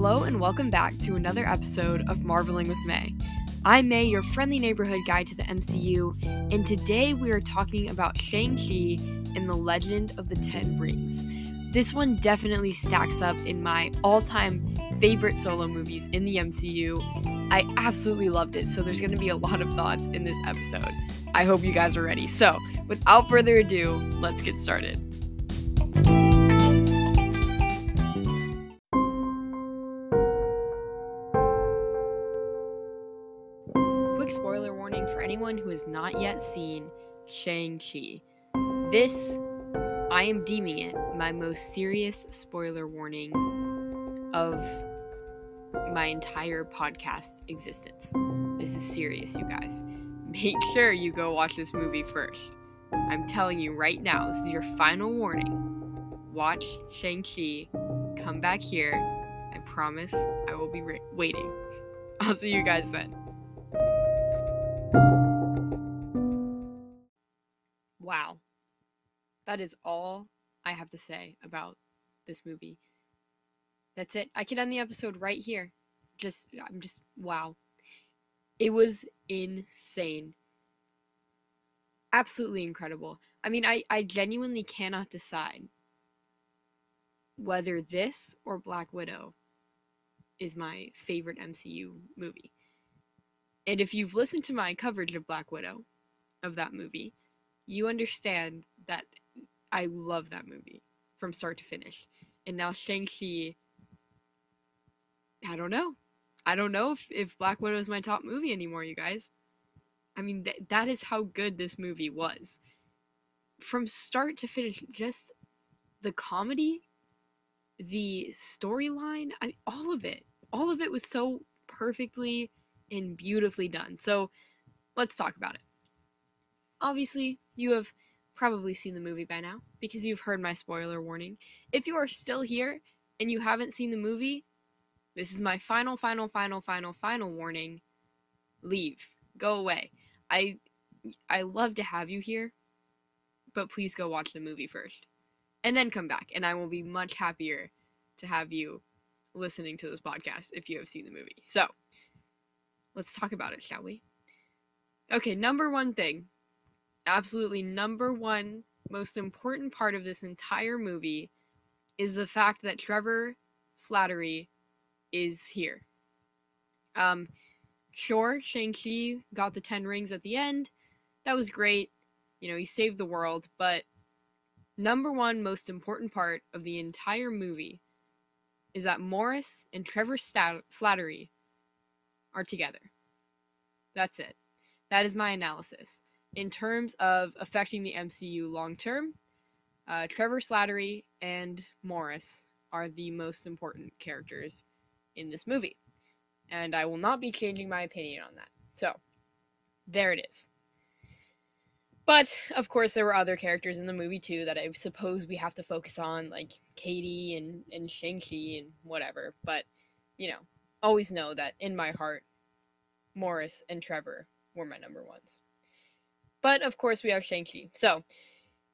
Hello and welcome back to another episode of Marveling with May. I'm May, your friendly neighborhood guide to the MCU, and today we are talking about Shang-Chi and the Legend of the Ten Rings. This one definitely stacks up in my all time favorite solo movies in the MCU. I absolutely loved it, so there's going to be a lot of thoughts in this episode. I hope you guys are ready. So, without further ado, let's get started. Who has not yet seen Shang-Chi. This, I am deeming it my most serious spoiler warning of my entire podcast existence. This is serious, you guys. Make sure you go watch this movie first. I'm telling you right now, this is your final warning. Watch Shang-Chi, come back here. I promise I will be ra- waiting. I'll see you guys then. Wow. That is all I have to say about this movie. That's it. I can end the episode right here. Just, I'm just, wow. It was insane. Absolutely incredible. I mean, I, I genuinely cannot decide whether this or Black Widow is my favorite MCU movie. And if you've listened to my coverage of Black Widow, of that movie, you understand that I love that movie from start to finish. And now Shang-Chi, I don't know. I don't know if, if Black Widow is my top movie anymore, you guys. I mean, th- that is how good this movie was. From start to finish, just the comedy, the storyline, I all of it. All of it was so perfectly and beautifully done. So, let's talk about it. Obviously, you have probably seen the movie by now because you've heard my spoiler warning. If you are still here and you haven't seen the movie, this is my final, final, final, final, final warning. Leave. Go away. I I love to have you here, but please go watch the movie first. And then come back, and I will be much happier to have you listening to this podcast if you have seen the movie. So, let's talk about it, shall we? Okay, number one thing absolutely number one most important part of this entire movie is the fact that Trevor Slattery is here. Um, sure, Shang-Chi got the Ten Rings at the end. That was great. You know, he saved the world, but number one most important part of the entire movie is that Morris and Trevor Stat- Slattery are together. That's it. That is my analysis in terms of affecting the MCU long term, uh, Trevor Slattery and Morris are the most important characters in this movie. And I will not be changing my opinion on that. So, there it is. But, of course, there were other characters in the movie too that I suppose we have to focus on, like Katie and, and Shang-Chi and whatever. But, you know, always know that in my heart, Morris and Trevor were my number ones. But of course, we have Shang-Chi. So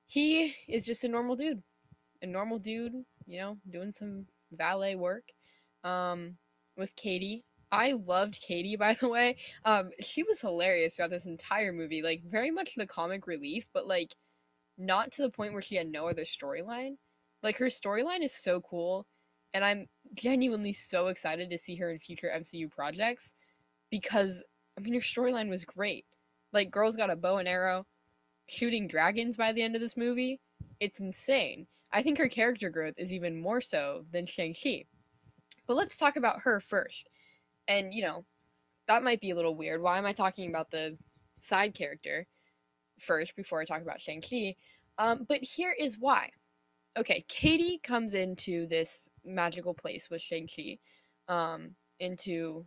he is just a normal dude. A normal dude, you know, doing some valet work um, with Katie. I loved Katie, by the way. Um, she was hilarious throughout this entire movie. Like, very much the comic relief, but like, not to the point where she had no other storyline. Like, her storyline is so cool, and I'm genuinely so excited to see her in future MCU projects because, I mean, her storyline was great. Like, girls got a bow and arrow, shooting dragons by the end of this movie. It's insane. I think her character growth is even more so than Shang-Chi. But let's talk about her first. And, you know, that might be a little weird. Why am I talking about the side character first before I talk about Shang-Chi? Um, but here is why. Okay, Katie comes into this magical place with Shang-Chi. Um, into.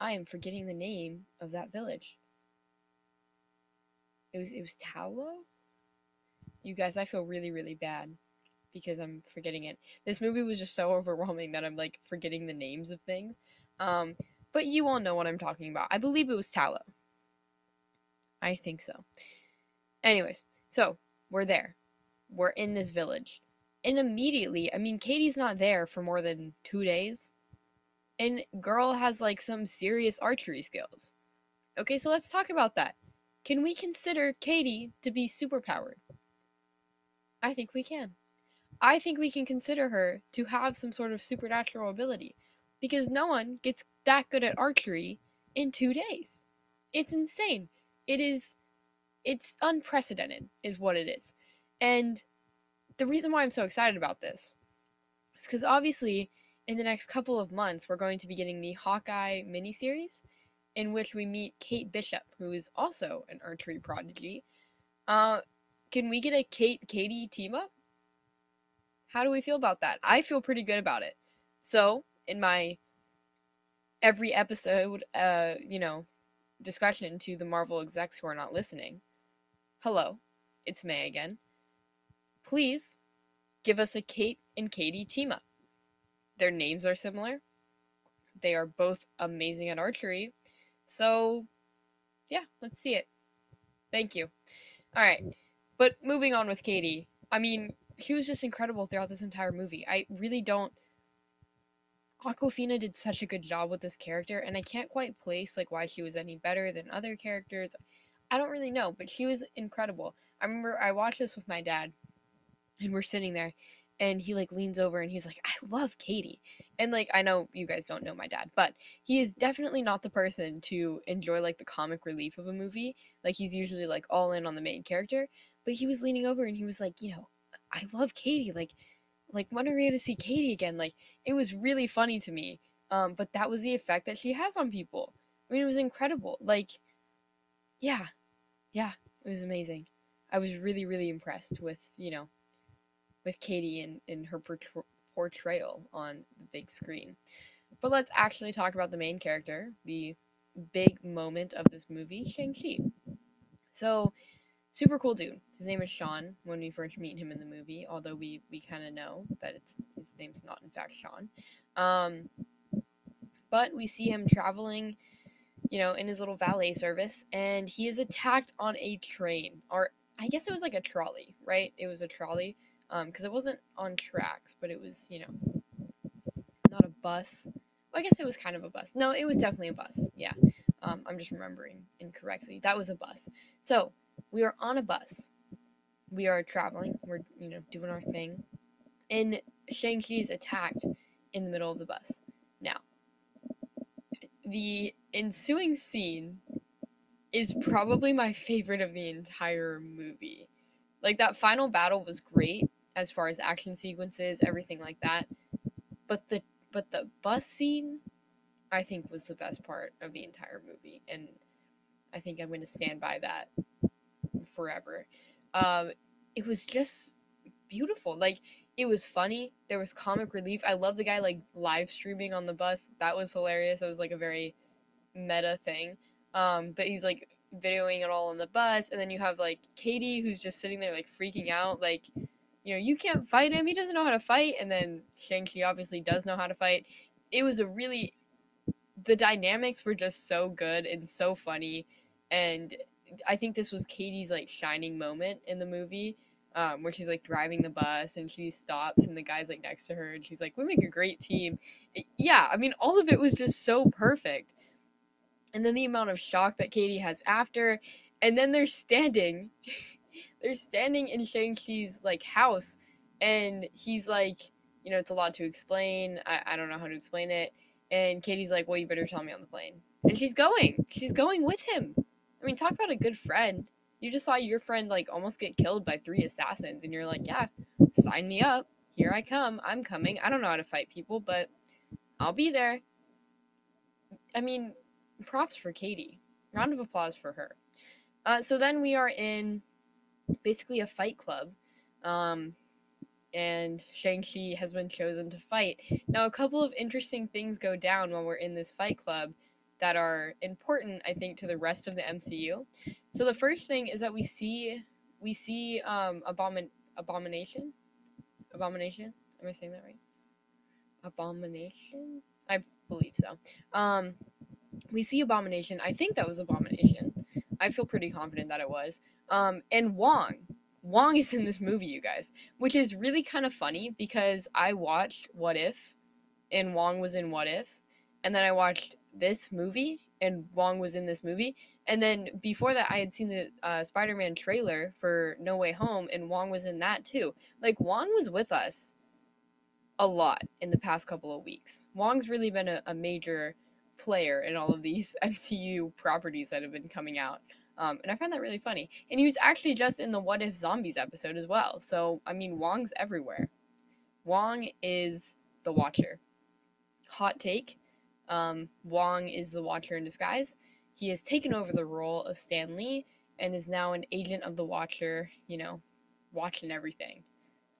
I am forgetting the name of that village. It was it was Ta Lo. You guys, I feel really really bad because I'm forgetting it. This movie was just so overwhelming that I'm like forgetting the names of things. Um, but you all know what I'm talking about. I believe it was Ta Lo. I think so. Anyways, so we're there. We're in this village. And immediately, I mean, Katie's not there for more than two days. And girl has like some serious archery skills. Okay, so let's talk about that. Can we consider Katie to be superpowered? I think we can. I think we can consider her to have some sort of supernatural ability because no one gets that good at archery in two days. It's insane. It is, it's unprecedented, is what it is. And the reason why I'm so excited about this is because obviously in the next couple of months we're going to be getting the Hawkeye miniseries in which we meet Kate Bishop, who is also an archery prodigy. Uh, can we get a Kate Katie team up? How do we feel about that? I feel pretty good about it. So, in my every episode, uh, you know, discussion to the Marvel execs who are not listening, hello, it's May again. Please give us a Kate and Katie team up. Their names are similar. They are both amazing at archery. So, yeah, let's see it. Thank you. All right. But moving on with Katie, I mean, she was just incredible throughout this entire movie. I really don't. Awkwafina did such a good job with this character, and I can't quite place like why she was any better than other characters. I don't really know, but she was incredible. I remember I watched this with my dad, and we're sitting there, and he like leans over and he's like, "I love Katie," and like I know you guys don't know my dad, but he is definitely not the person to enjoy like the comic relief of a movie. Like he's usually like all in on the main character, but he was leaning over and he was like, you know, I love Katie. Like, like when are we gonna see Katie again? Like, it was really funny to me. Um, but that was the effect that she has on people. I mean, it was incredible. Like, yeah, yeah, it was amazing. I was really, really impressed with you know, with Katie and in her portrayal on the big screen. But let's actually talk about the main character, the big moment of this movie, Shang Chi. So super cool dude. His name is Sean when we first meet him in the movie, although we we kind of know that it's his name's not in fact Sean. Um, but we see him traveling, you know, in his little valet service, and he is attacked on a train, or I guess it was like a trolley, right? It was a trolley, um, because it wasn't on tracks, but it was, you know, not a bus. Well, I guess it was kind of a bus. No, it was definitely a bus. Yeah. Um, I'm just remembering incorrectly. That was a bus. So we are on a bus. We are traveling. We're, you know, doing our thing. And Shang-Chi is attacked in the middle of the bus. Now, the ensuing scene is probably my favorite of the entire movie. Like, that final battle was great as far as action sequences, everything like that. But the but the bus scene I think was the best part of the entire movie and I think I'm going to stand by that forever. Um, it was just beautiful. Like it was funny. There was comic relief. I love the guy like live streaming on the bus. That was hilarious. It was like a very meta thing. Um, but he's like videoing it all on the bus, and then you have like Katie who's just sitting there like freaking out, like you know you can't fight him. He doesn't know how to fight, and then Shang Chi obviously does know how to fight. It was a really the dynamics were just so good and so funny, and I think this was Katie's like shining moment in the movie. Um, where she's like driving the bus and she stops and the guy's like next to her and she's like, "We make a great team." It, yeah, I mean, all of it was just so perfect. And then the amount of shock that Katie has after, and then they're standing, they're standing in Shang Chi's like house, and he's like, you know, it's a lot to explain. I, I don't know how to explain it. And Katie's like, "Well, you better tell me on the plane." And she's going. She's going with him. I mean, talk about a good friend. You just saw your friend like almost get killed by three assassins, and you're like, yeah, sign me up. Here I come. I'm coming. I don't know how to fight people, but I'll be there. I mean, props for Katie. Round of applause for her. Uh, so then we are in basically a fight club. Um, and Shang-Chi has been chosen to fight. Now, a couple of interesting things go down while we're in this fight club that are important, I think, to the rest of the MCU. So the first thing is that we see we see um abomin abomination, abomination. Am I saying that right? Abomination. I believe so. Um, we see abomination. I think that was abomination. I feel pretty confident that it was. Um, and Wong, Wong is in this movie, you guys, which is really kind of funny because I watched What If and Wong was in What If, and then I watched this movie and Wong was in this movie, and then before that I had seen the uh, Spider-Man trailer for No Way Home and Wong was in that too. Like Wong was with us a lot in the past couple of weeks. Wong's really been a, a major player in all of these MCU properties that have been coming out. Um, and I find that really funny. And he was actually just in the What If Zombies episode as well. So, I mean, Wong's everywhere. Wong is the Watcher. Hot take um, Wong is the Watcher in disguise. He has taken over the role of Stan Lee and is now an agent of the Watcher, you know, watching everything.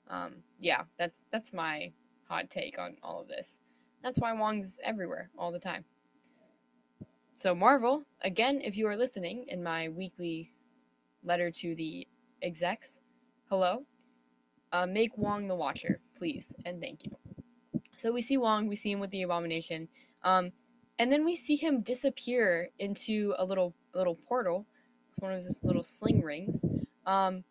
Um, yeah, that's that's my hot take on all of this. That's why Wong's everywhere all the time. So, Marvel, again, if you are listening in my weekly letter to the execs, hello, uh, make Wong the Watcher, please, and thank you. So, we see Wong, we see him with the Abomination, um, and then we see him disappear into a little little portal, one of his little sling rings, um,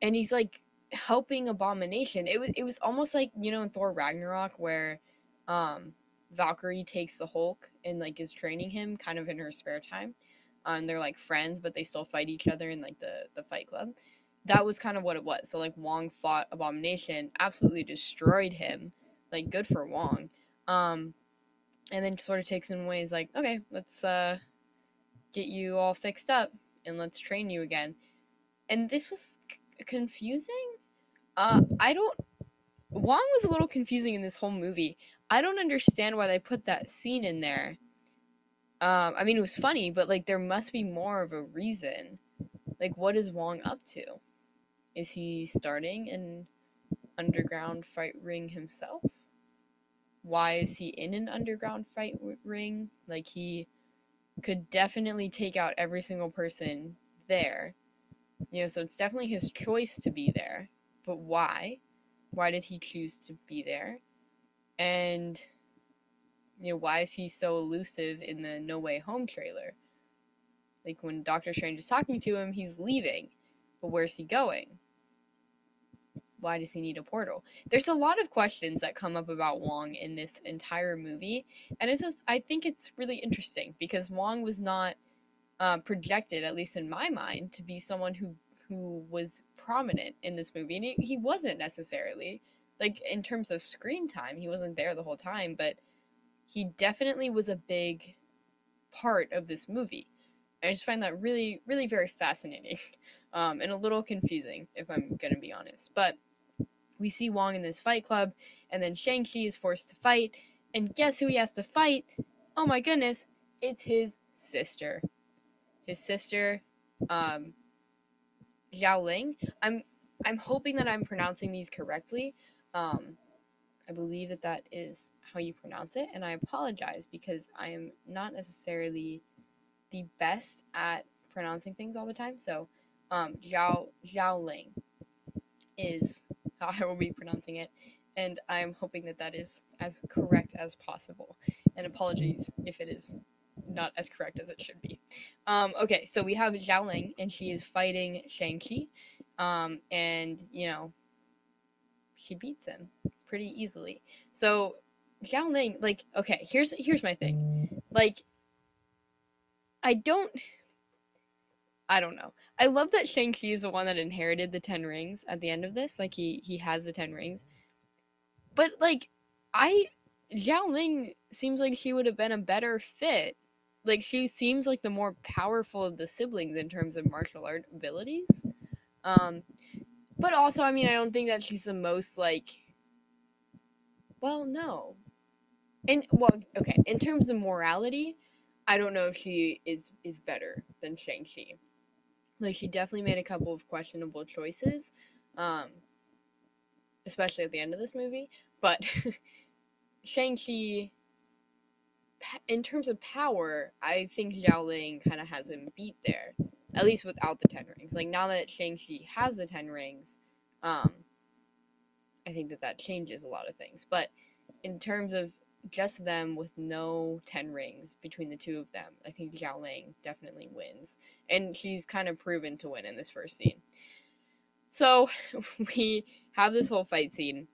and he's like helping Abomination. It was it was almost like you know in Thor Ragnarok where um, Valkyrie takes the Hulk and like is training him kind of in her spare time. Uh, and they're like friends, but they still fight each other in like the the Fight Club. That was kind of what it was. So like Wong fought Abomination, absolutely destroyed him. Like good for Wong. Um, and then sort of takes him away. He's like, okay, let's uh, get you all fixed up and let's train you again. And this was c- confusing. Uh, I don't. Wong was a little confusing in this whole movie. I don't understand why they put that scene in there. Um, I mean, it was funny, but like there must be more of a reason. Like, what is Wong up to? Is he starting an underground fight ring himself? Why is he in an underground fight ring? Like, he could definitely take out every single person there. You know, so it's definitely his choice to be there. But why? Why did he choose to be there? And you know, why is he so elusive in the No Way Home trailer? Like when Doctor Strange is talking to him, he's leaving. But where's he going? Why does he need a portal? There's a lot of questions that come up about Wong in this entire movie, and it's just I think it's really interesting because Wong was not uh, projected, at least in my mind, to be someone who who was prominent in this movie, and he, he wasn't necessarily like in terms of screen time, he wasn't there the whole time, but he definitely was a big part of this movie. I just find that really, really very fascinating um, and a little confusing, if I'm going to be honest. But we see Wong in this fight club, and then Shang-Chi is forced to fight. And guess who he has to fight? Oh my goodness, it's his sister. His sister, um, Xiao Ling. I'm I'm hoping that I'm pronouncing these correctly. Um, I believe that that is how you pronounce it, and I apologize because I am not necessarily the best at pronouncing things all the time. So, um, Zhao Ling is how I will be pronouncing it, and I am hoping that that is as correct as possible. And apologies if it is not as correct as it should be. Um, okay, so we have Zhao Ling, and she is fighting Shang Chi, um, and you know she beats him pretty easily. So Xiao Ling, like, okay, here's here's my thing. Like, I don't I don't know. I love that Shang-Chi is the one that inherited the ten rings at the end of this. Like he he has the ten rings. But like I Xiao Ling seems like she would have been a better fit. Like she seems like the more powerful of the siblings in terms of martial art abilities. Um but also, I mean, I don't think that she's the most like. Well, no. In well, okay. In terms of morality, I don't know if she is is better than Shang Chi. Like she definitely made a couple of questionable choices, um, especially at the end of this movie. But Shang Chi, in terms of power, I think Xiao Ling kind of has him beat there at least without the ten rings. Like now that Shang-Chi has the ten rings, um, I think that that changes a lot of things. But in terms of just them with no ten rings between the two of them, I think Xiao Ling definitely wins, and she's kind of proven to win in this first scene. So we have this whole fight scene.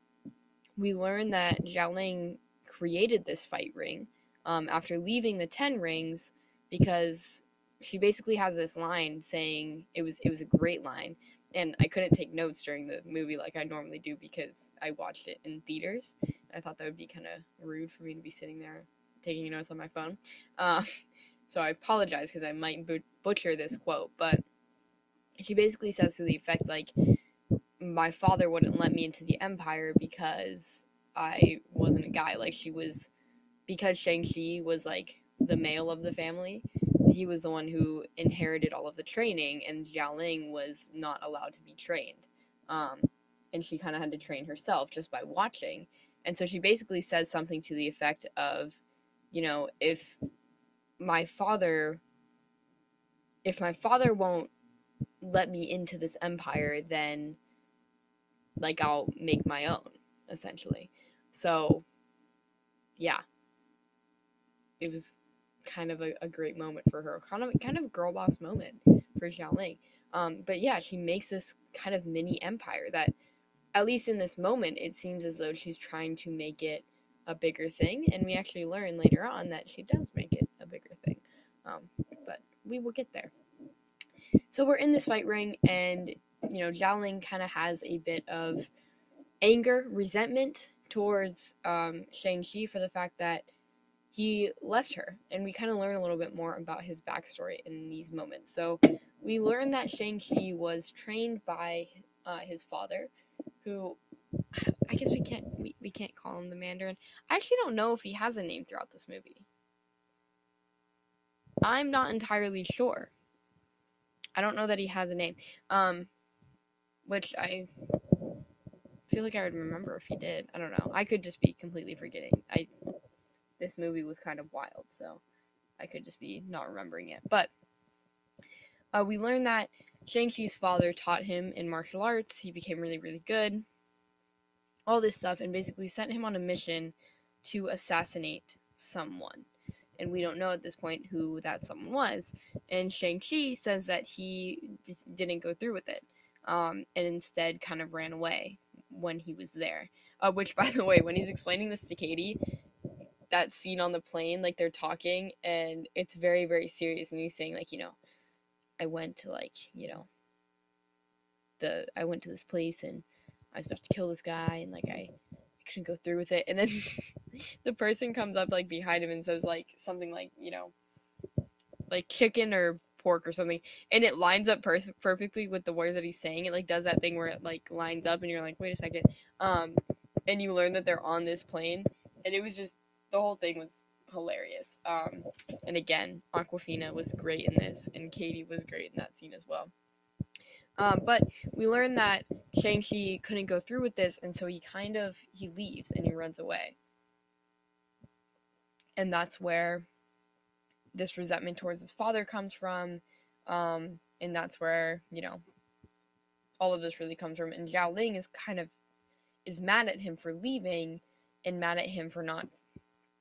We learn that Zhao Xiaoling created this fight ring um, after leaving the Ten Rings because she basically has this line saying it was it was a great line and I couldn't take notes during the movie like I normally do because I watched it in theaters. I thought that would be kind of rude for me to be sitting there taking notes on my phone. Uh, so I apologize because I might butcher this quote, but she basically says to the effect like, "My father wouldn't let me into the empire because I wasn't a guy. Like she was, because Shang Chi was like the male of the family." He was the one who inherited all of the training, and Xiaoling was not allowed to be trained. Um, and she kind of had to train herself just by watching. And so she basically says something to the effect of, you know, if my father, if my father won't let me into this empire, then like I'll make my own, essentially. So, yeah, it was kind of a, a great moment for her. Kind of kind of girl boss moment for Xiaoling. Um, but yeah, she makes this kind of mini empire that, at least in this moment, it seems as though she's trying to make it a bigger thing. And we actually learn later on that she does make it a bigger thing. Um, but we will get there. So we're in this fight ring, and you know, Xiaoling kind of has a bit of anger, resentment towards um, Shang-Chi for the fact that he left her, and we kind of learn a little bit more about his backstory in these moments. So we learn that Shang-Chi was trained by uh, his father, who I guess we can't we, we can't call him the Mandarin. I actually don't know if he has a name throughout this movie. I'm not entirely sure. I don't know that he has a name. Um, which I feel like I would remember if he did. I don't know. I could just be completely forgetting. I this movie was kind of wild, so I could just be not remembering it. But uh, we learned that Shang-Chi's father taught him in martial arts. He became really, really good. All this stuff, and basically sent him on a mission to assassinate someone. And we don't know at this point who that someone was. And Shang-Chi says that he d- didn't go through with it, um, and instead kind of ran away when he was there. Uh, which, by the way, when he's explaining this to Katie, that scene on the plane, like they're talking, and it's very, very serious. And he's saying, like, you know, I went to, like, you know, the, I went to this place and I was about to kill this guy, and, like, I, I couldn't go through with it. And then the person comes up, like, behind him and says, like, something like, you know, like chicken or pork or something and it lines up per- perfectly with the words that he's saying it like does that thing where it like lines up and you're like wait a second um and you learn that they're on this plane and it was just the whole thing was hilarious. Um, and again, Awkwafina was great in this, and Katie was great in that scene as well. Um, but we learned that Shang-Chi couldn't go through with this, and so he kind of he leaves and he runs away. And that's where this resentment towards his father comes from. Um, and that's where, you know, all of this really comes from. And Zhao Ling is kind of is mad at him for leaving and mad at him for not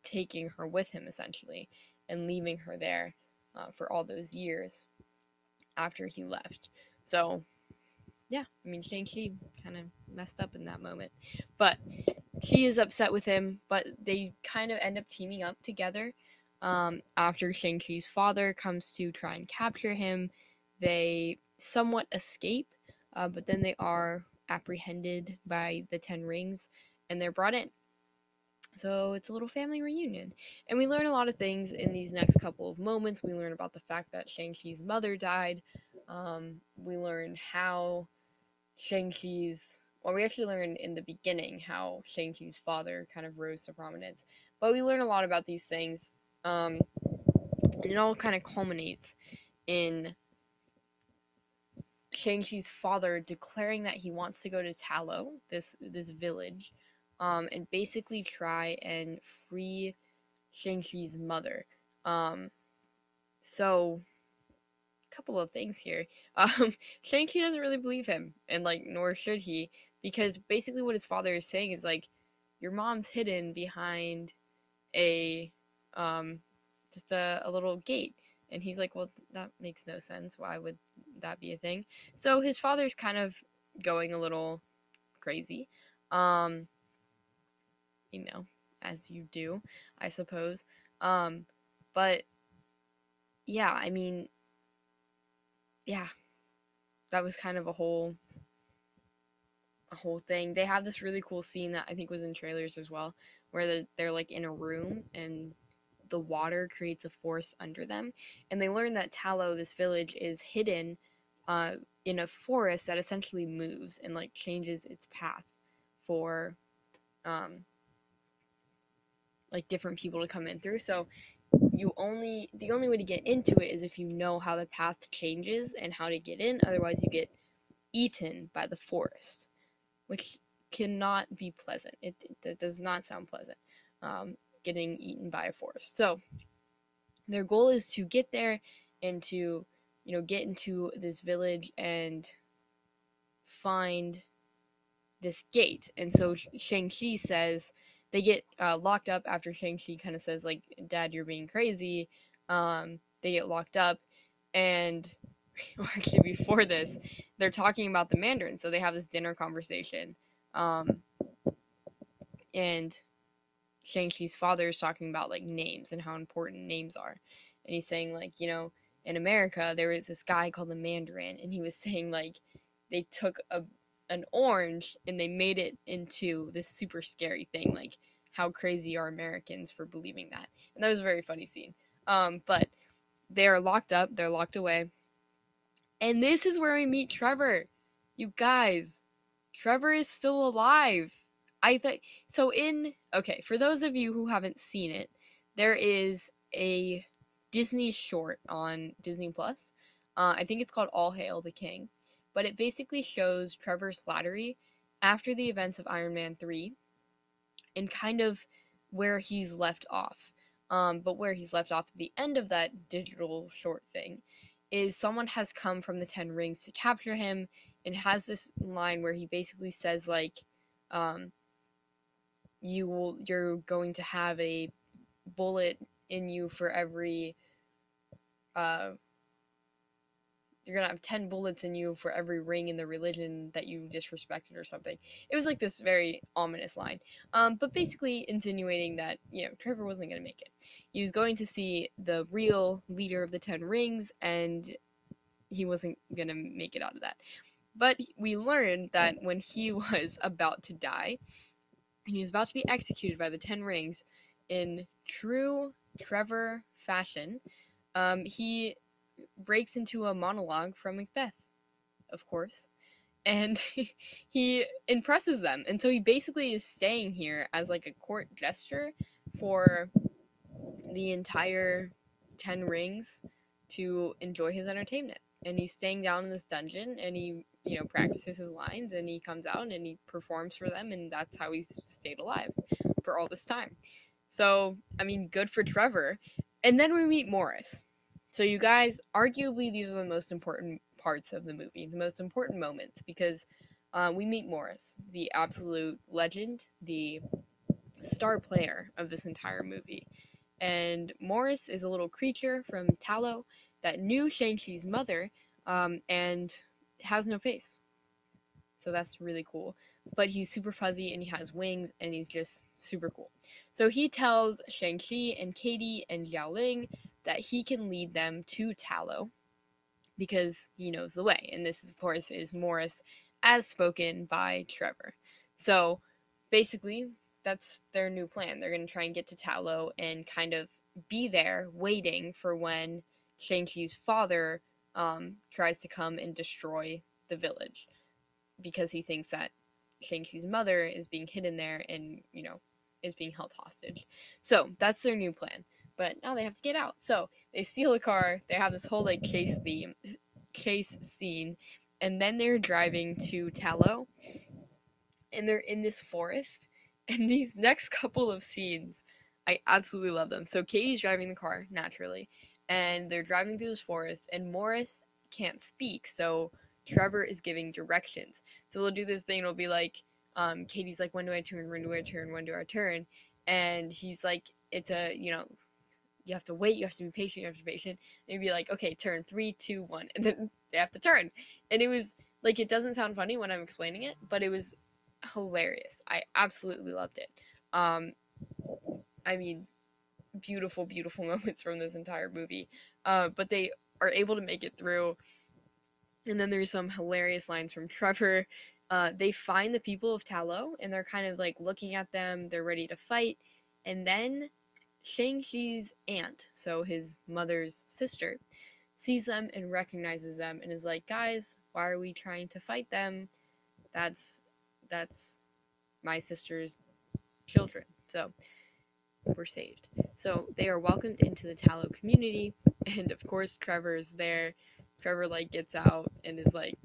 taking her with him essentially and leaving her there uh, for all those years after he left. So, yeah, I mean, Shang-Chi kind of messed up in that moment. But she is upset with him, but they kind of end up teaming up together. Um, after Shang-Chi's father comes to try and capture him, they somewhat escape, uh, but then they are apprehended by the Ten Rings and they're brought in. So it's a little family reunion. And we learn a lot of things in these next couple of moments. We learn about the fact that Shang-Chi's mother died. Um, we learn how Shang-Chi's, well, we actually learn in the beginning how Shang-Chi's father kind of rose to prominence. But we learn a lot about these things. Um, and it all kind of culminates in Shang-Chi's father declaring that he wants to go to Ta Lo, this this village, um, and basically try and free Shang-Chi's mother. Um, so, a couple of things here. Um, Shang-Chi doesn't really believe him, and like, nor should he, because basically what his father is saying is like, your mom's hidden behind a, um, just a, a little gate. And he's like, well, that makes no sense. Why would that be a thing? So his father's kind of going a little crazy. Um, you know, as you do, I suppose. Um, but yeah, I mean, yeah, that was kind of a whole a whole thing. They have this really cool scene that I think was in trailers as well, where they're, they're like in a room and the water creates a force under them, and they learn that Ta Lo, this village, is hidden uh, in a forest that essentially moves and like changes its path for um, like different people to come in through. So you only the only way to get into it is if you know how the path changes and how to get in. Otherwise, you get eaten by the forest, which cannot be pleasant. It, it does not sound pleasant. Um, getting eaten by a forest. So their goal is to get there and to you know get into this village and find this gate. And so Shang-Chi says they get uh, locked up after Shang-Chi kind of says like, "Dad, you're being crazy." Um, they get locked up, and actually before this, they're talking about the Mandarin. So they have this dinner conversation, um, and Shang-Chi's father is talking about like names and how important names are, and he's saying like, you know, in America there was this guy called the Mandarin, and he was saying like they took a an orange and they made it into this super scary thing like how crazy are americans for believing that? And that was a very funny scene. Um, but they're locked up they're locked away. And this is where we meet trevor. You guys trevor is still alive. I think so in okay for those of you who haven't seen it there is a disney short on disney plus. Uh, i think it's called all hail the king but it basically shows Trevor Slattery after the events of Iron Man 3 and kind of where he's left off. Um, but where he's left off at the end of that digital short thing is someone has come from the Ten Rings to capture him and has this line where he basically says like, um, "You will, you're going to have a bullet in you for every uh, you're gonna have 10 bullets in you for every ring in the religion that you disrespected or something. It was like this very ominous line. Um, but basically insinuating that you know trevor wasn't gonna make it. He was going to see the real leader of the 10 rings and he wasn't gonna make it out of that. But we learned that when he was about to die and he was about to be executed by the 10 rings in true trevor fashion um, he breaks into a monologue from Macbeth, of course. And he impresses them. And so he basically is staying here as like a court gesture for the entire 10 rings to enjoy his entertainment. And he's staying down in this dungeon and he, you know, practices his lines and he comes out and he performs for them and that's how he's stayed alive for all this time. So, I mean, good for Trevor. And then we meet Morris. So, you guys, arguably, these are the most important parts of the movie, the most important moments, because uh, we meet Morris, the absolute legend, the star player of this entire movie. And Morris is a little creature from Ta Lo that knew Shang-Chi's mother um, and has no face. So that's really cool. But he's super fuzzy and he has wings and he's just super cool. So he tells Shang-Chi and Katie and Xialing that he can lead them to Ta Lo because he knows the way. And this, of course, is Morris as spoken by Trevor. So basically, that's their new plan. They're going to try and get to Ta Lo and kind of be there waiting for when Shang-Chi's father um, tries to come and destroy the village because he thinks that Shang-Chi's mother is being hidden there and, you know, is being held hostage. So that's their new plan but now they have to get out. So they steal a car. They have this whole like chase theme, chase scene, and then they're driving to Ta Lo, and they're in this forest. And these next couple of scenes, I absolutely love them. So Katie's driving the car naturally, and they're driving through this forest, and Morris can't speak, so Trevor is giving directions. So they'll do this thing. It'll be like, um, Katie's like, "When do I turn? When do I turn? When do I turn?" And he's like, "It's a you know you have to wait, you have to be patient, you have to be patient. And you'd be like, okay, turn three, two, one, and then they have to turn. And it was like it doesn't sound funny when I'm explaining it, but it was hilarious. I absolutely loved it. Um, I mean, beautiful, beautiful moments from this entire movie. Uh, but they are able to make it through. And then there's some hilarious lines from Trevor. Uh, they find the people of Ta Lo and they're kind of like looking at them. They're ready to fight. And then Shang-Chi's aunt, so his mother's sister, sees them and recognizes them and is like, "Guys, why are we trying to fight them? That's that's my sister's children." So we're saved. So they are welcomed into the Ta Lo community, and of course Trevor is there. Trevor like gets out and is like,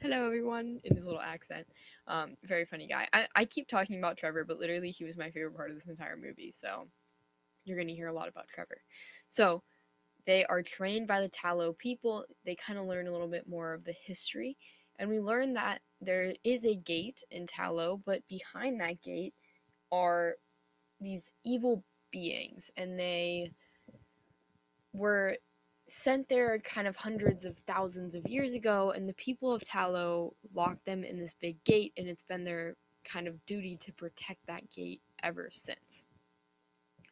"Hello, everyone," in his little accent. Um, very funny guy. I, I keep talking about Trevor, but literally he was my favorite part of this entire movie. So you're gonna hear a lot about Trevor. So they are trained by the Ta Lo people. They kind of learn a little bit more of the history, and we learn that there is a gate in Ta Lo, but behind that gate are these evil beings, and they were sent there kind of hundreds of thousands of years ago, and the people of Ta Lo locked them in this big gate, and it's been their kind of duty to protect that gate ever since.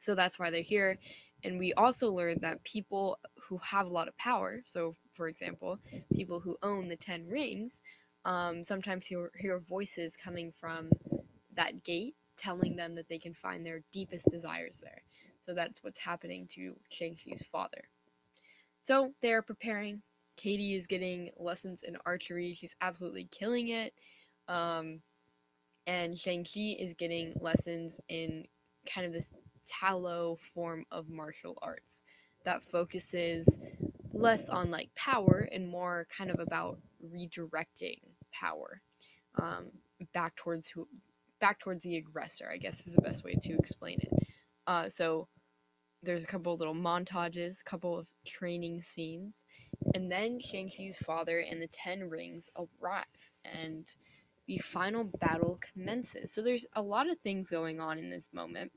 So that's why they're here. And we also learned that people who have a lot of power, so for example, people who own the Ten Rings, um, sometimes hear, hear voices coming from that gate telling them that they can find their deepest desires there. So that's what's happening to Shang-Chi's father. So they're preparing. Katie is getting lessons in archery. She's absolutely killing it. Um, and Shang-Chi is getting lessons in kind of this Ta Lo form of martial arts that focuses less on like power and more kind of about redirecting power um, back towards who back towards the aggressor, I guess is the best way to explain it. Uh, so there's a couple little montages, a couple of training scenes, and then Shang-Chi's father and the Ten Rings arrive, and the final battle commences. So there's a lot of things going on in this moment.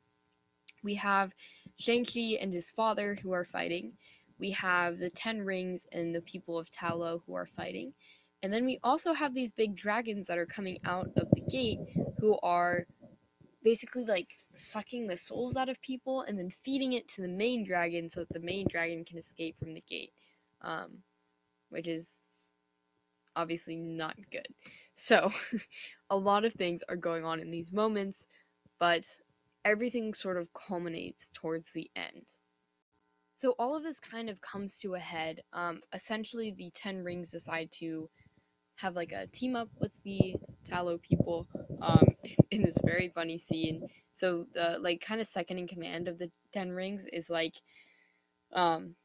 We have Shang-Chi and his father who are fighting. We have the Ten Rings and the people of Ta Lo who are fighting. And then we also have these big dragons that are coming out of the gate who are basically like sucking the souls out of people and then feeding it to the main dragon so that the main dragon can escape from the gate. Um, which is obviously not good. So, a lot of things are going on in these moments, but everything sort of culminates towards the end. So, all of this kind of comes to a head. Um, essentially, the Ten Rings decide to have like a team up with the Ta Lo people um, in this very funny scene. So the like kind of second in command of the Ten Rings is like, um,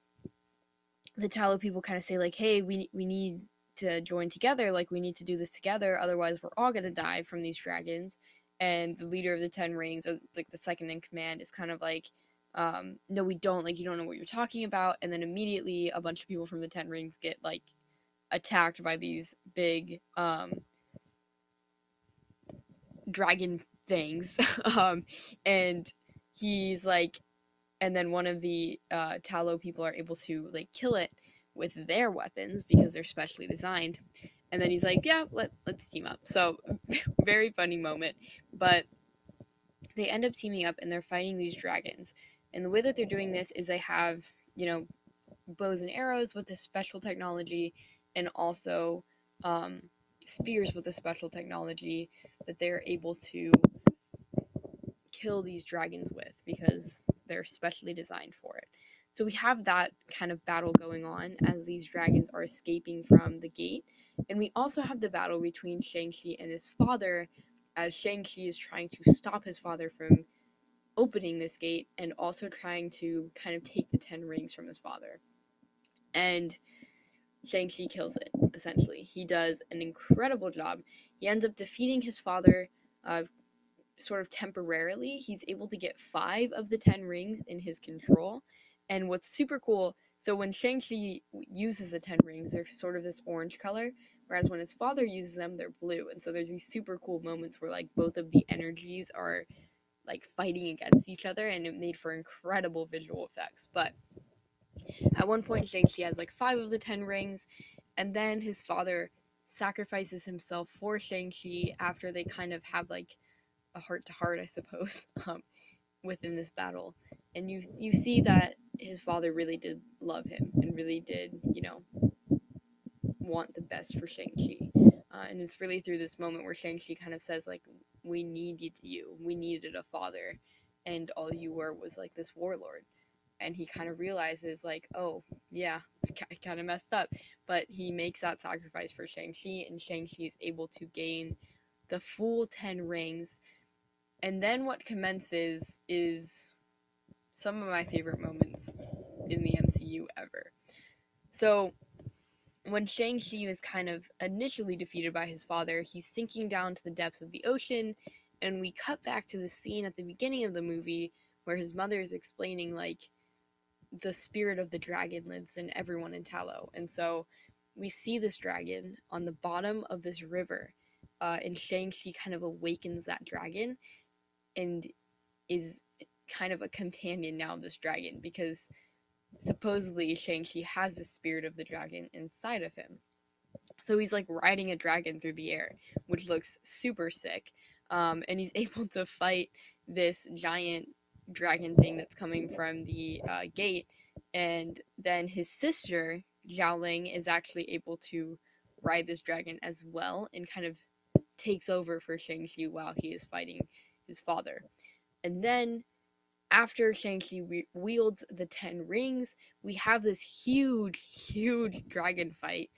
the Ta Lo people kind of say like, hey, we we need to join together. Like we need to do this together. Otherwise, we're all gonna die from these dragons. And the leader of the Ten Rings, or like the second in command, is kind of like, um, no, we don't. Like you don't know what you're talking about. And then immediately, a bunch of people from the Ten Rings get like attacked by these big um, dragon things. um, and he's like, and then one of the uh, people are able to like kill it with their weapons because they're specially designed. And then he's like, yeah, let, let's team up. So, very funny moment. But they end up teaming up and they're fighting these dragons. And the way that they're doing this is they have, you know, bows and arrows with this special technology and also um, spears with a special technology that they're able to kill these dragons with because they're specially designed for it. So we have that kind of battle going on as these dragons are escaping from the gate. And we also have the battle between Shang-Chi and his father as Shang-Chi is trying to stop his father from opening this gate and also trying to kind of take the Ten Rings from his father. And Shang-Chi kills it, essentially. He does an incredible job. He ends up defeating his father uh, sort of temporarily. He's able to get five of the ten rings in his control. And what's super cool, so when Shang-Chi uses the ten rings, they're sort of this orange color, whereas when his father uses them, they're blue. And so there's these super cool moments where like both of the energies are like fighting against each other and it made for incredible visual effects. But at one point, Shang-Chi has like five of the ten rings, and then his father sacrifices himself for Shang-Chi after they kind of have like a heart to heart, I suppose, um, within this battle. And you you see that his father really did love him and really did, you know, want the best for Shang-Chi. Uh, and it's really through this moment where Shang-Chi kind of says, like, we needed you. We needed a father. And all you were was, like, this warlord. And he kind of realizes, like, oh, yeah, I kind of messed up. But he makes that sacrifice for Shang-Chi, and Shang-Chi is able to gain the full 10 rings. And then what commences is some of my favorite moments in the MCU ever. So, when Shang-Chi is kind of initially defeated by his father, he's sinking down to the depths of the ocean, and we cut back to the scene at the beginning of the movie where his mother is explaining, like, the spirit of the dragon lives in everyone in Ta Lo. And so we see this dragon on the bottom of this river, uh, and Shang-Chi kind of awakens that dragon and is kind of a companion now of this dragon because supposedly Shang-Chi has the spirit of the dragon inside of him. So he's like riding a dragon through the air, which looks super sick. Um, and he's able to fight this giant dragon thing that's coming from the uh, gate. And then his sister, Xialing, is actually able to ride this dragon as well and kind of takes over for Shang-Chi while he is fighting his father. And then after Shang-Chi re- wields the Ten Rings, we have this huge, huge dragon fight.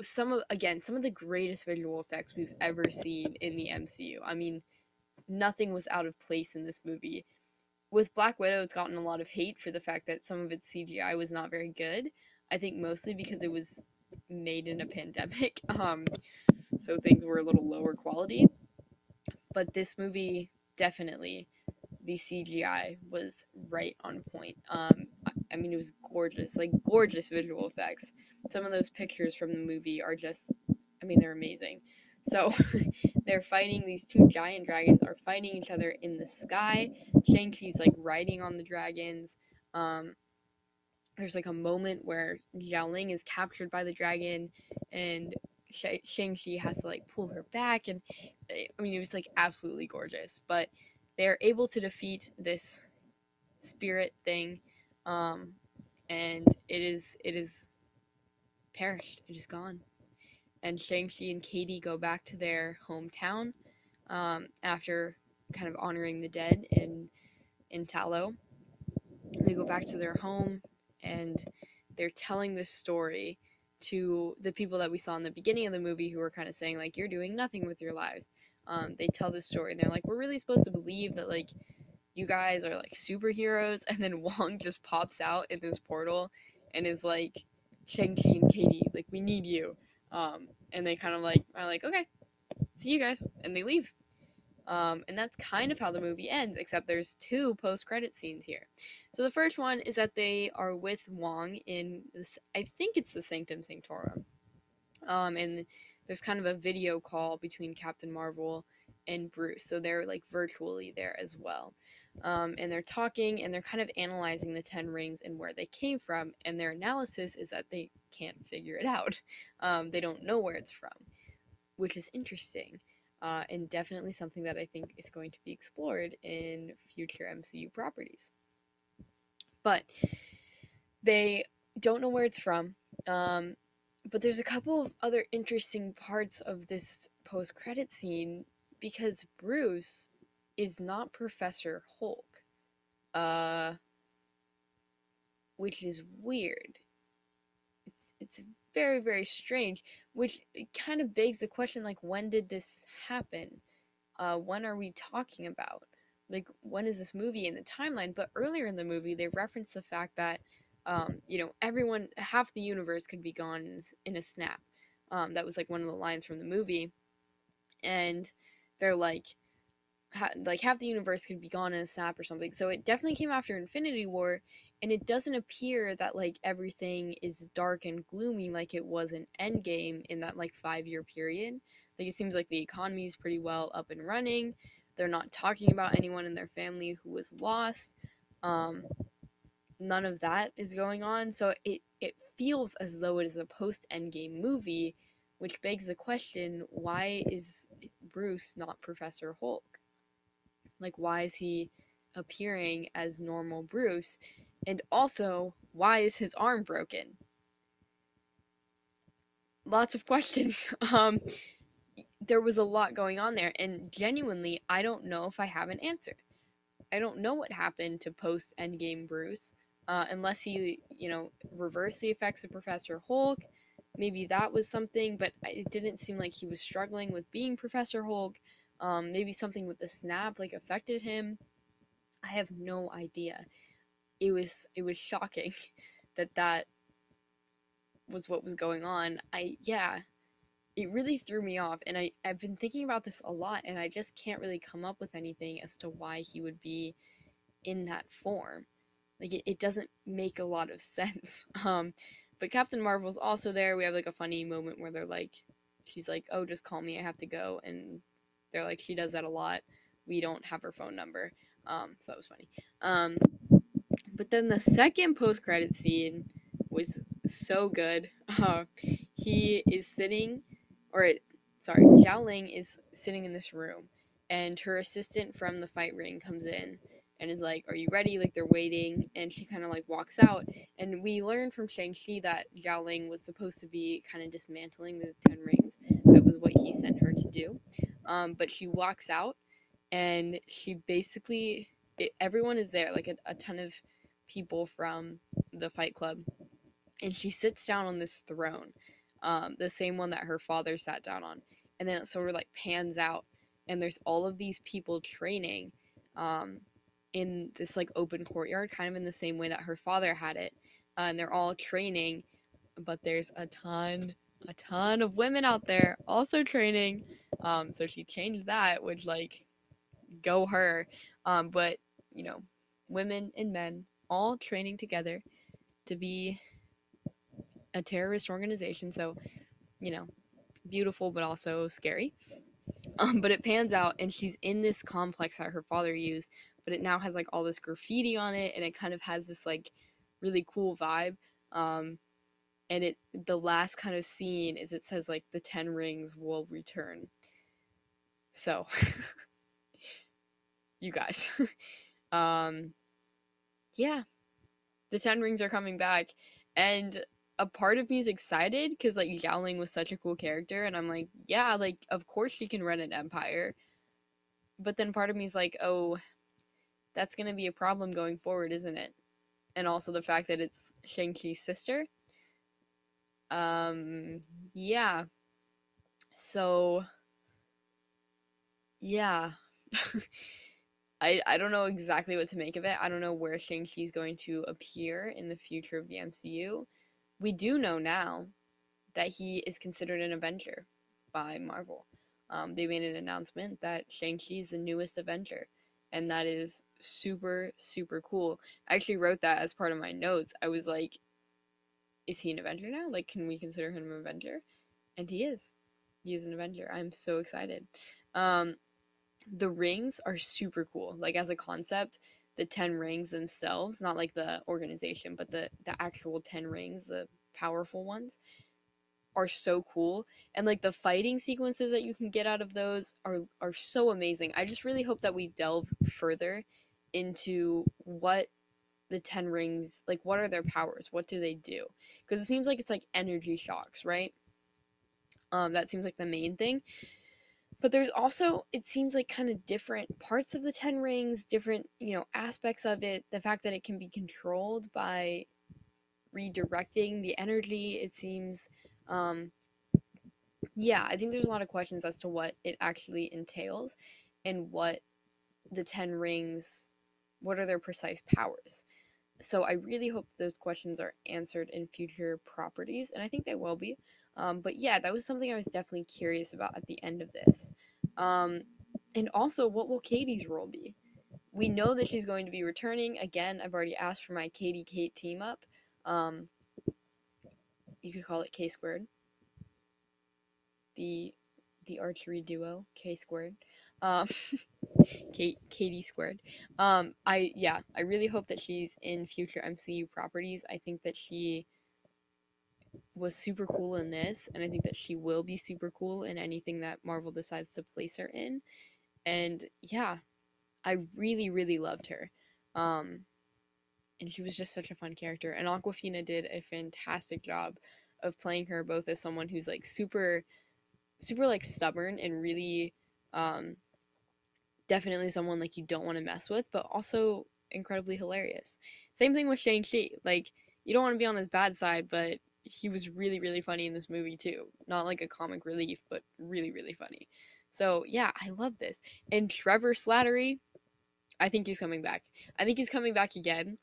Some of again, some of the greatest visual effects we've ever seen in the MCU. I mean, nothing was out of place in this movie. With Black Widow, it's gotten a lot of hate for the fact that some of its CGI was not very good. I think mostly because it was made in a pandemic, um, so things were a little lower quality. But this movie definitely the CGI was right on point. Um, I mean, it was gorgeous, like gorgeous visual effects. Some of those pictures from the movie are just, I mean, they're amazing. So they're fighting, these two giant dragons are fighting each other in the sky. Shang-Chi's like riding on the dragons. Um, there's like a moment where Xialing is captured by the dragon and Shang-Chi has to like pull her back. And I mean, it was like absolutely gorgeous. But they are able to defeat this spirit thing um, and it is it is perished it is gone and shang-chi and katie go back to their hometown um, after kind of honoring the dead in in Ta Lo they go back to their home and they're telling this story to the people that we saw in the beginning of the movie who were kind of saying like you're doing nothing with your lives. Um, they tell this story and they're like, we're really supposed to believe that like you guys are like superheroes, and then Wong just pops out in this portal and is like, Shang-Chi and Katie, like we need you. Um, and they kind of like are like, okay, see you guys, and they leave. Um, and that's kind of how the movie ends, except there's two post-credit scenes here. So the first one is that they are with Wong in this, I think it's the Sanctum Sanctorum. Um, and there's kind of a video call between Captain Marvel and Bruce. So they're like virtually there as well. Um, and they're talking and they're kind of analyzing the 10 rings and where they came from. And their analysis is that they can't figure it out. Um, they don't know where it's from, which is interesting. Uh, and definitely something that I think is going to be explored in future MCU properties. But they don't know where it's from. Um, but there's a couple of other interesting parts of this post credit scene because Bruce is not Professor Hulk. Uh which is weird. It's very very strange, which kind of begs the question like when did this happen? Uh when are we talking about? Like when is this movie in the timeline? But earlier in the movie they reference the fact that um, you know, everyone, half the universe could be gone in a snap. Um, that was like one of the lines from the movie, and they're like, ha- like half the universe could be gone in a snap or something. So it definitely came after Infinity War, and it doesn't appear that like everything is dark and gloomy like it was in Endgame in that like five year period. Like it seems like the economy is pretty well up and running. They're not talking about anyone in their family who was lost. Um, none of that is going on. So it it feels as though it is a post Endgame movie which begs the question why is Bruce not Professor Hulk? Like, why is he appearing as normal Bruce? And also, why is his arm broken? Lots of questions. Um, there was a lot going on there, and genuinely, I don't know if I have an answer. I don't know what happened to post Endgame Bruce, uh, unless he, you know, reversed the effects of Professor Hulk. Maybe that was something, but it didn't seem like he was struggling with being Professor Hulk. Um, maybe something with the snap like affected him. I have no idea. It was it was shocking that that was what was going on. I yeah, it really threw me off and I, I've been thinking about this a lot and I just can't really come up with anything as to why he would be in that form. Like it, it doesn't make a lot of sense. Um but Captain Marvel's also there. We have like a funny moment where they're like she's like, Oh, just call me, I have to go and they're like she does that a lot. We don't have her phone number. Um so that was funny. Um but then the second post credit scene was so good. Uh, he is sitting or sorry, Xialing is sitting in this room, and her assistant from the fight ring comes in and is like, "Are you ready?" Like they're waiting, and she kind of like walks out, and we learn from Shang Chi that Xialing was supposed to be kind of dismantling the Ten Rings. That was what he sent her to do, um, but she walks out, and she basically it, everyone is there, like a, a ton of people from the Fight Club, and she sits down on this throne um, the same one that her father sat down on. And then it sort of like pans out, and there's all of these people training um, in this like open courtyard, kind of in the same way that her father had it. Uh, and they're all training, but there's a ton, a ton of women out there also training. Um, so she changed that, which like, go her. Um, but you know, women and men all training together to be a terrorist organization. So, you know, beautiful but also scary. Um, but it pans out, and she's in this complex that her father used, but it now has like all this graffiti on it, and it kind of has this like really cool vibe. Um, and it the last kind of scene is it says like the ten rings will return. So, you guys, um, yeah, the ten rings are coming back, and a part of me is excited because like Xialing was such a cool character, and I'm like, yeah, like of course she can run an empire. But then part of me is like, oh, that's gonna be a problem going forward, isn't it? And also the fact that it's Shang Chi's sister. Um, yeah. So, yeah. I, I don't know exactly what to make of it. I don't know where Shang-Chi's going to appear in the future of the MCU we do know now that he is considered an Avenger by Marvel. Um, they made an announcement that Shang-Chi is the newest Avenger, and that is super, super cool. I actually wrote that as part of my notes. I was like, is he an Avenger now? Like, can we consider him an Avenger? And he is. He is an Avenger. I'm so excited. Um, the rings are super cool. Like, as a concept, the 10 rings themselves, not like the organization, but the the actual 10 rings, the powerful ones are so cool and like the fighting sequences that you can get out of those are are so amazing. I just really hope that we delve further into what the 10 rings like what are their powers? What do they do? Because it seems like it's like energy shocks, right? Um that seems like the main thing but there's also it seems like kind of different parts of the 10 rings different you know aspects of it the fact that it can be controlled by redirecting the energy it seems um yeah i think there's a lot of questions as to what it actually entails and what the 10 rings what are their precise powers. So i really hope those questions are answered in future properties and i think they will be um, but yeah, that was something I was definitely curious about at the end of this. Um, and also, what will Katie's role be? We know that she's going to be returning. Again, I've already asked for my Katie Kate team up. Um, you could call it K squared. The the archery duo K squared. Um, Kate Katie squared. Um, I yeah, I really hope that she's in future MCU properties. I think that she was super cool in this, and I think that she will be super cool in anything that Marvel decides to place her in. And yeah, I really, really loved her. Um, and she was just such a fun character. And Awkwafina did a fantastic job of playing her both as someone who's like super, super like stubborn and really, um, definitely someone like you don't want to mess with, but also incredibly hilarious. Same thing with Shang-Chi. Like, you don't want to be on his bad side, but he was really, really funny in this movie too. Not like a comic relief, but really, really funny. So yeah, I love this. And Trevor Slattery, I think he's coming back. I think he's coming back again.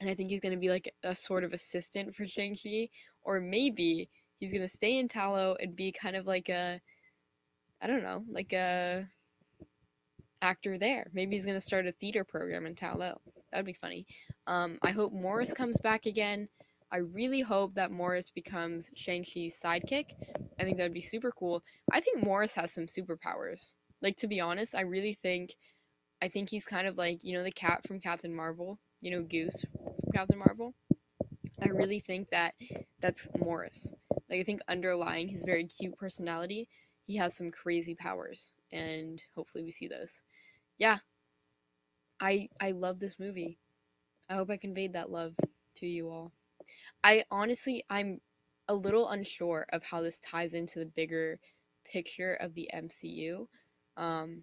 And I think he's gonna be like a sort of assistant for Shang-Chi. Or maybe he's gonna stay in Ta Lo and be kind of like a I don't know, like a actor there. Maybe he's gonna start a theater program in Ta Lo. That would be funny. Um, I hope Morris comes back again. I really hope that Morris becomes Shang-Chi's sidekick. I think that would be super cool. I think Morris has some superpowers. Like to be honest, I really think I think he's kind of like, you know, the cat from Captain Marvel, you know, Goose from Captain Marvel. I really think that that's Morris. Like I think underlying his very cute personality, he has some crazy powers and hopefully we see those. Yeah. I I love this movie. I hope I conveyed that love to you all. I honestly, I'm a little unsure of how this ties into the bigger picture of the MCU. Um,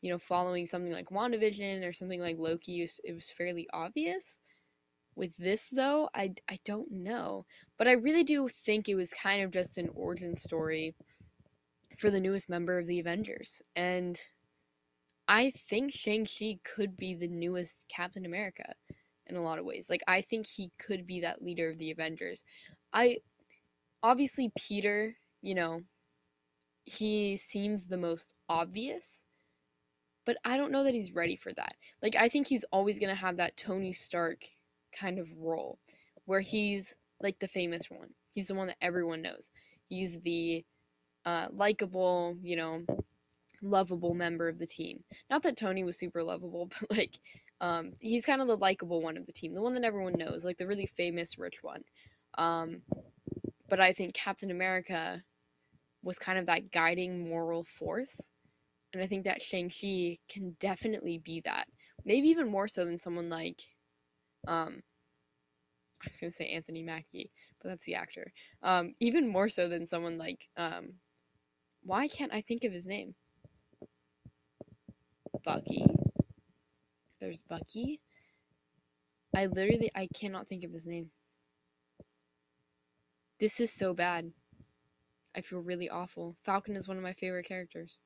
you know, following something like WandaVision or something like Loki, it was fairly obvious. With this, though, I, I don't know. But I really do think it was kind of just an origin story for the newest member of the Avengers. And I think Shang-Chi could be the newest Captain America in a lot of ways. Like I think he could be that leader of the Avengers. I obviously Peter, you know, he seems the most obvious, but I don't know that he's ready for that. Like I think he's always going to have that Tony Stark kind of role where he's like the famous one. He's the one that everyone knows. He's the uh, likable, you know, lovable member of the team. Not that Tony was super lovable, but like um, he's kind of the likable one of the team, the one that everyone knows, like the really famous rich one. Um, but I think Captain America was kind of that guiding moral force. And I think that Shang-Chi can definitely be that. Maybe even more so than someone like, um, I was going to say Anthony Mackie, but that's the actor. Um, even more so than someone like, um, why can't I think of his name? Bucky. There's Bucky. I literally I cannot think of his name. This is so bad. I feel really awful. Falcon is one of my favorite characters.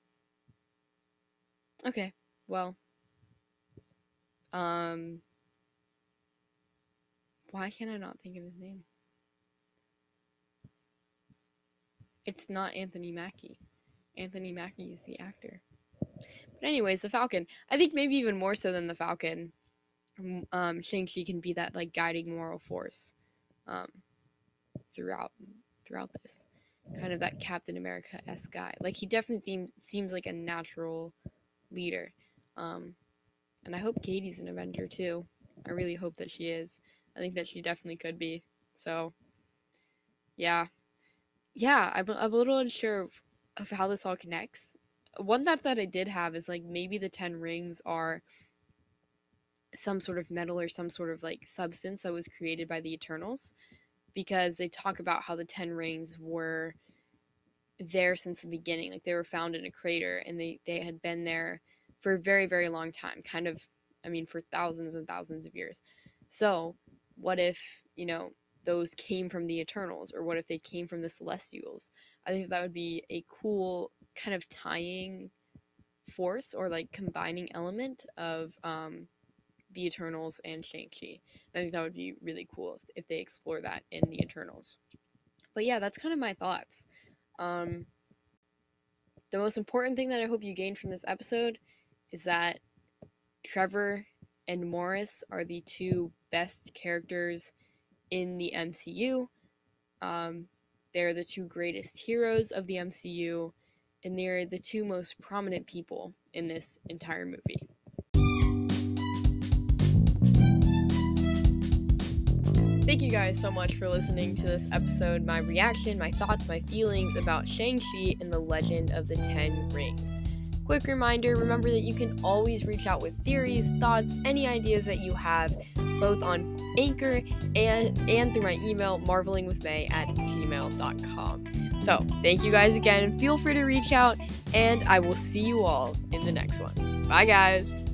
Okay, well. Um why can I not think of his name? It's not Anthony Mackie. Anthony Mackie is the actor. But anyways, the Falcon. I think maybe even more so than the Falcon, um, Shang-Chi can be that like guiding moral force um, throughout throughout this. Kind of that Captain America s guy. Like he definitely seems seems like a natural leader. Um, and I hope Katie's an Avenger too. I really hope that she is. I think that she definitely could be. So, yeah, yeah. I'm, I'm a little unsure of, of how this all connects one thought that I did have is like maybe the ten rings are some sort of metal or some sort of like substance that was created by the Eternals because they talk about how the ten rings were there since the beginning like they were found in a crater and they they had been there for a very very long time kind of i mean for thousands and thousands of years. So what if you know those came from the eternals or what if they came from the celestials? I think that would be a cool kind of tying force or like combining element of um, the Eternals and Shang-Chi. I think that would be really cool if, if they explore that in the Eternals. But yeah, that's kind of my thoughts. Um, the most important thing that I hope you gain from this episode is that Trevor and Morris are the two best characters in the MCU. Um, they're the two greatest heroes of the MCU and they're the two most prominent people in this entire movie. Thank you guys so much for listening to this episode. My reaction, my thoughts, my feelings about Shang-Chi and the Legend of the Ten Rings. Quick reminder remember that you can always reach out with theories, thoughts, any ideas that you have, both on Anchor and, and through my email, marvelingwithmay at gmail.com. So, thank you guys again. Feel free to reach out, and I will see you all in the next one. Bye, guys.